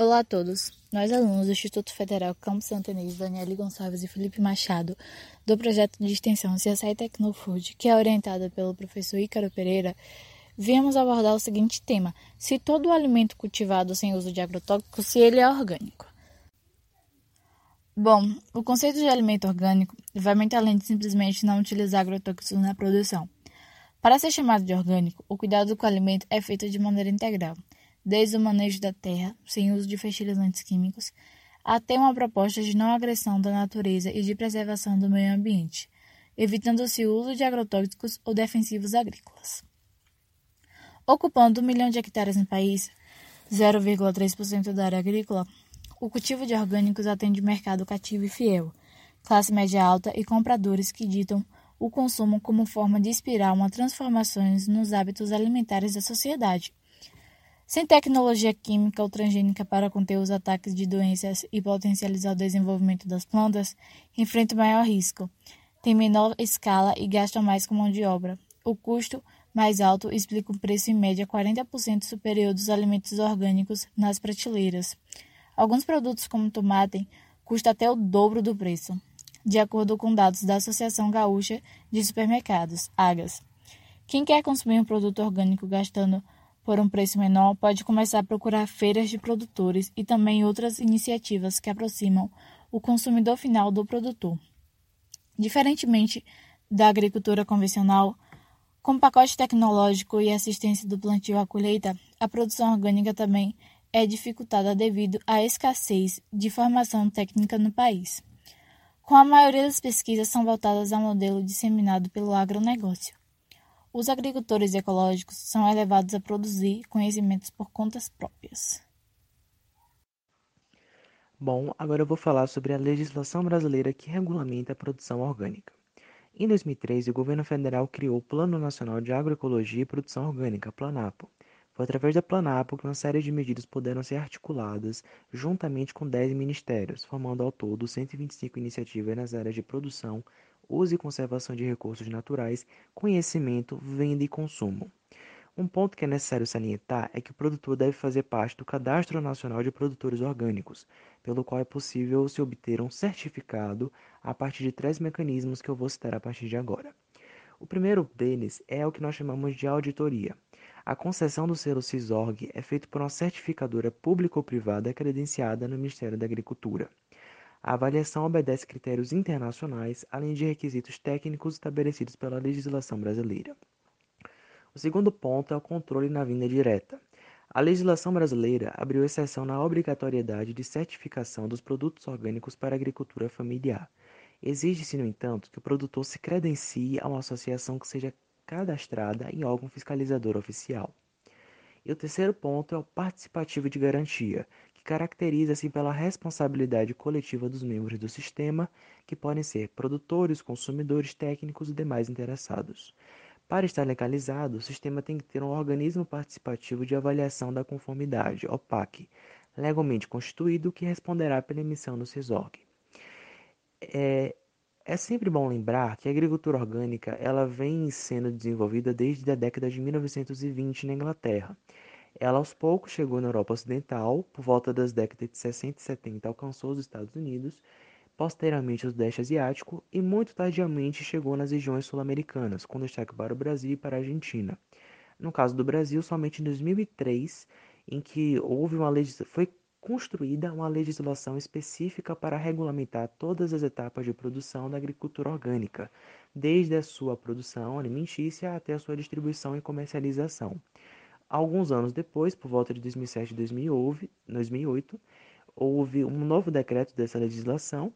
Olá a todos. Nós, alunos do Instituto Federal Campo Santo Inês, Daniele Gonçalves e Felipe Machado, do projeto de extensão CSI Tecnofood, que é orientada pelo professor Ícaro Pereira, viemos abordar o seguinte tema: se todo alimento cultivado sem uso de agrotóxicos, se ele é orgânico. Bom, o conceito de alimento orgânico vai muito além de simplesmente não utilizar agrotóxicos na produção. Para ser chamado de orgânico, o cuidado com o alimento é feito de maneira integral desde o manejo da terra, sem uso de fertilizantes químicos, até uma proposta de não agressão da natureza e de preservação do meio ambiente, evitando-se o uso de agrotóxicos ou defensivos agrícolas. Ocupando um milhão de hectares no país, 0,3% da área agrícola, o cultivo de orgânicos atende mercado cativo e fiel, classe média alta e compradores que ditam o consumo como forma de inspirar uma transformação nos hábitos alimentares da sociedade sem tecnologia química ou transgênica para conter os ataques de doenças e potencializar o desenvolvimento das plantas, enfrenta maior risco. Tem menor escala e gasta mais com mão de obra. O custo mais alto explica um preço em média 40% superior dos alimentos orgânicos nas prateleiras. Alguns produtos, como tomate, custam até o dobro do preço, de acordo com dados da Associação Gaúcha de Supermercados, AGAS. Quem quer consumir um produto orgânico gastando por um preço menor, pode começar a procurar feiras de produtores e também outras iniciativas que aproximam o consumidor final do produtor. Diferentemente da agricultura convencional, com pacote tecnológico e assistência do plantio à colheita, a produção orgânica também é dificultada devido à escassez de formação técnica no país. Com a maioria das pesquisas são voltadas ao modelo disseminado pelo agronegócio. Os agricultores ecológicos são elevados a produzir conhecimentos por contas próprias. Bom, agora eu vou falar sobre a legislação brasileira que regulamenta a produção orgânica. Em 2013, o governo federal criou o Plano Nacional de Agroecologia e Produção Orgânica, Planapo. Foi através da Planapo que uma série de medidas puderam ser articuladas juntamente com 10 ministérios, formando ao todo 125 iniciativas nas áreas de produção, uso e conservação de recursos naturais, conhecimento, venda e consumo. Um ponto que é necessário salientar é que o produtor deve fazer parte do Cadastro Nacional de Produtores Orgânicos, pelo qual é possível se obter um certificado a partir de três mecanismos que eu vou citar a partir de agora. O primeiro deles é o que nós chamamos de auditoria. A concessão do selo CISORG é feita por uma certificadora pública ou privada credenciada no Ministério da Agricultura. A avaliação obedece critérios internacionais, além de requisitos técnicos estabelecidos pela legislação brasileira. O segundo ponto é o controle na vinda direta. A legislação brasileira abriu exceção na obrigatoriedade de certificação dos produtos orgânicos para a agricultura familiar. Exige-se, no entanto, que o produtor se credencie a uma associação que seja cadastrada em órgão fiscalizador oficial. E o terceiro ponto é o participativo de garantia, caracteriza-se pela responsabilidade coletiva dos membros do sistema, que podem ser produtores, consumidores, técnicos e demais interessados. Para estar legalizado, o sistema tem que ter um organismo participativo de avaliação da conformidade, OPAC, legalmente constituído, que responderá pela emissão do CISORG. É, é sempre bom lembrar que a agricultura orgânica ela vem sendo desenvolvida desde a década de 1920 na Inglaterra ela aos poucos chegou na Europa Ocidental, por volta das décadas de 60 e 70 alcançou os Estados Unidos, posteriormente o Sudeste Asiático e muito tardiamente chegou nas regiões sul-americanas, com destaque para o Brasil e para a Argentina. No caso do Brasil, somente em 2003, em que houve uma foi construída uma legislação específica para regulamentar todas as etapas de produção da agricultura orgânica, desde a sua produção alimentícia até a sua distribuição e comercialização. Alguns anos depois, por volta de 2007 e 2008, houve um novo decreto dessa legislação,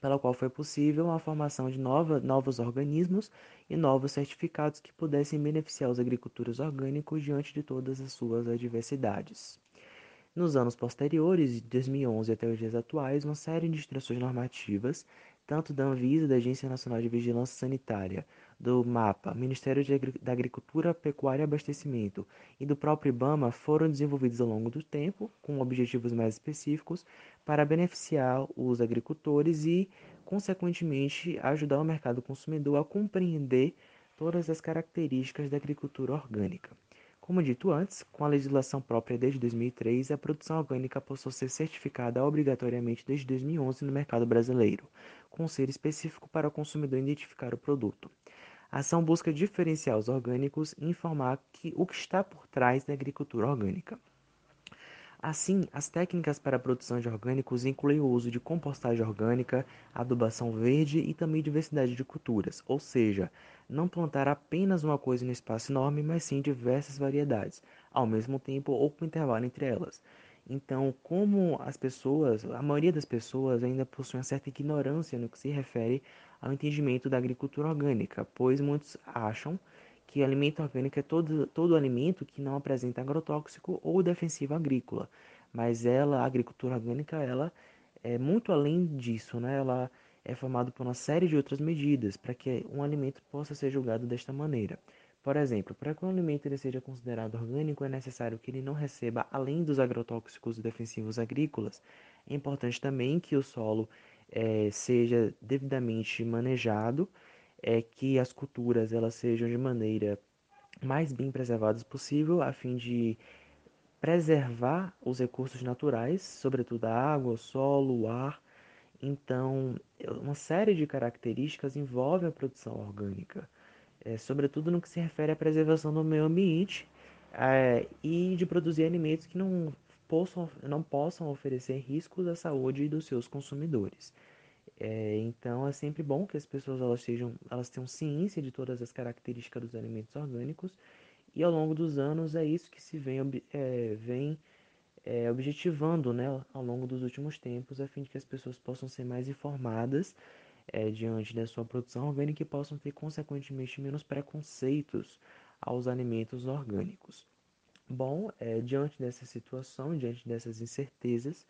pela qual foi possível a formação de nova, novos organismos e novos certificados que pudessem beneficiar os agricultores orgânicos diante de todas as suas adversidades. Nos anos posteriores, de 2011 até os dias atuais, uma série de instruções normativas, tanto da Anvisa, da Agência Nacional de Vigilância Sanitária, do MAPA, Ministério da Agricultura, Pecuária e Abastecimento, e do próprio IBAMA foram desenvolvidos ao longo do tempo, com objetivos mais específicos, para beneficiar os agricultores e, consequentemente, ajudar o mercado consumidor a compreender todas as características da agricultura orgânica. Como dito antes, com a legislação própria desde 2003, a produção orgânica passou a ser certificada obrigatoriamente desde 2011 no mercado brasileiro, com ser específico para o consumidor identificar o produto. A ação busca diferenciar os orgânicos e informar que, o que está por trás da agricultura orgânica. Assim, as técnicas para a produção de orgânicos incluem o uso de compostagem orgânica, adubação verde e também diversidade de culturas, ou seja, não plantar apenas uma coisa no espaço enorme, mas sim diversas variedades, ao mesmo tempo ou com intervalo entre elas. Então, como as pessoas, a maioria das pessoas ainda possui uma certa ignorância no que se refere ao entendimento da agricultura orgânica, pois muitos acham que alimento orgânico é todo, todo alimento que não apresenta agrotóxico ou defensivo agrícola. Mas ela, a agricultura orgânica, ela é muito além disso, né? Ela é formada por uma série de outras medidas para que um alimento possa ser julgado desta maneira. Por exemplo, para que um alimento ele seja considerado orgânico, é necessário que ele não receba, além dos agrotóxicos e defensivos agrícolas. É importante também que o solo é, seja devidamente manejado é que as culturas elas sejam de maneira mais bem preservadas possível, a fim de preservar os recursos naturais, sobretudo a água, o solo, o ar. Então, uma série de características envolve a produção orgânica, é, sobretudo no que se refere à preservação do meio ambiente é, e de produzir alimentos que não possam, não possam oferecer riscos à saúde dos seus consumidores. É, então é sempre bom que as pessoas elas, sejam, elas tenham ciência de todas as características dos alimentos orgânicos e ao longo dos anos é isso que se vem, é, vem é, objetivando né, ao longo dos últimos tempos, a fim de que as pessoas possam ser mais informadas é, diante da sua produção orgânica e possam ter, consequentemente, menos preconceitos aos alimentos orgânicos. Bom, é, diante dessa situação, diante dessas incertezas,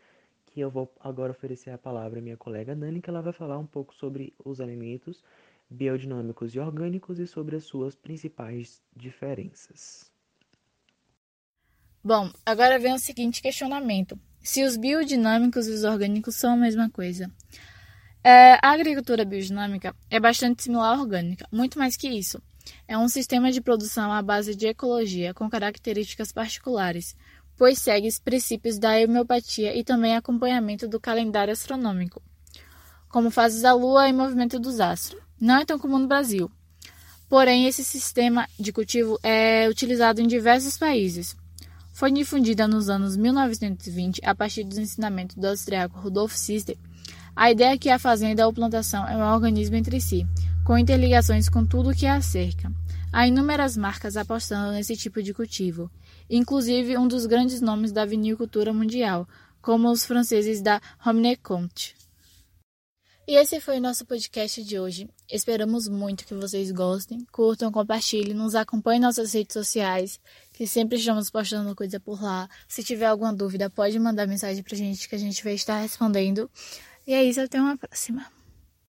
que eu vou agora oferecer a palavra à minha colega Dani, que ela vai falar um pouco sobre os alimentos biodinâmicos e orgânicos e sobre as suas principais diferenças. Bom, agora vem o seguinte questionamento: se os biodinâmicos e os orgânicos são a mesma coisa? É, a agricultura biodinâmica é bastante similar à orgânica, muito mais que isso. É um sistema de produção à base de ecologia com características particulares, pois segue os princípios da homeopatia e também acompanhamento do calendário astronômico, como fases da Lua e movimento dos astros. Não é tão comum no Brasil. Porém, esse sistema de cultivo é utilizado em diversos países. Foi difundida nos anos 1920 a partir dos ensinamentos do austríaco Rudolf Sister. A ideia é que a fazenda ou plantação é um organismo entre si, com interligações com tudo que a cerca. Há inúmeras marcas apostando nesse tipo de cultivo, inclusive um dos grandes nomes da vinicultura mundial, como os franceses da Romney Comte. E esse foi o nosso podcast de hoje. Esperamos muito que vocês gostem, curtam, compartilhem, nos acompanhem nas nossas redes sociais, que sempre estamos postando coisa por lá. Se tiver alguma dúvida, pode mandar mensagem pra gente que a gente vai estar respondendo. E é isso, até uma próxima.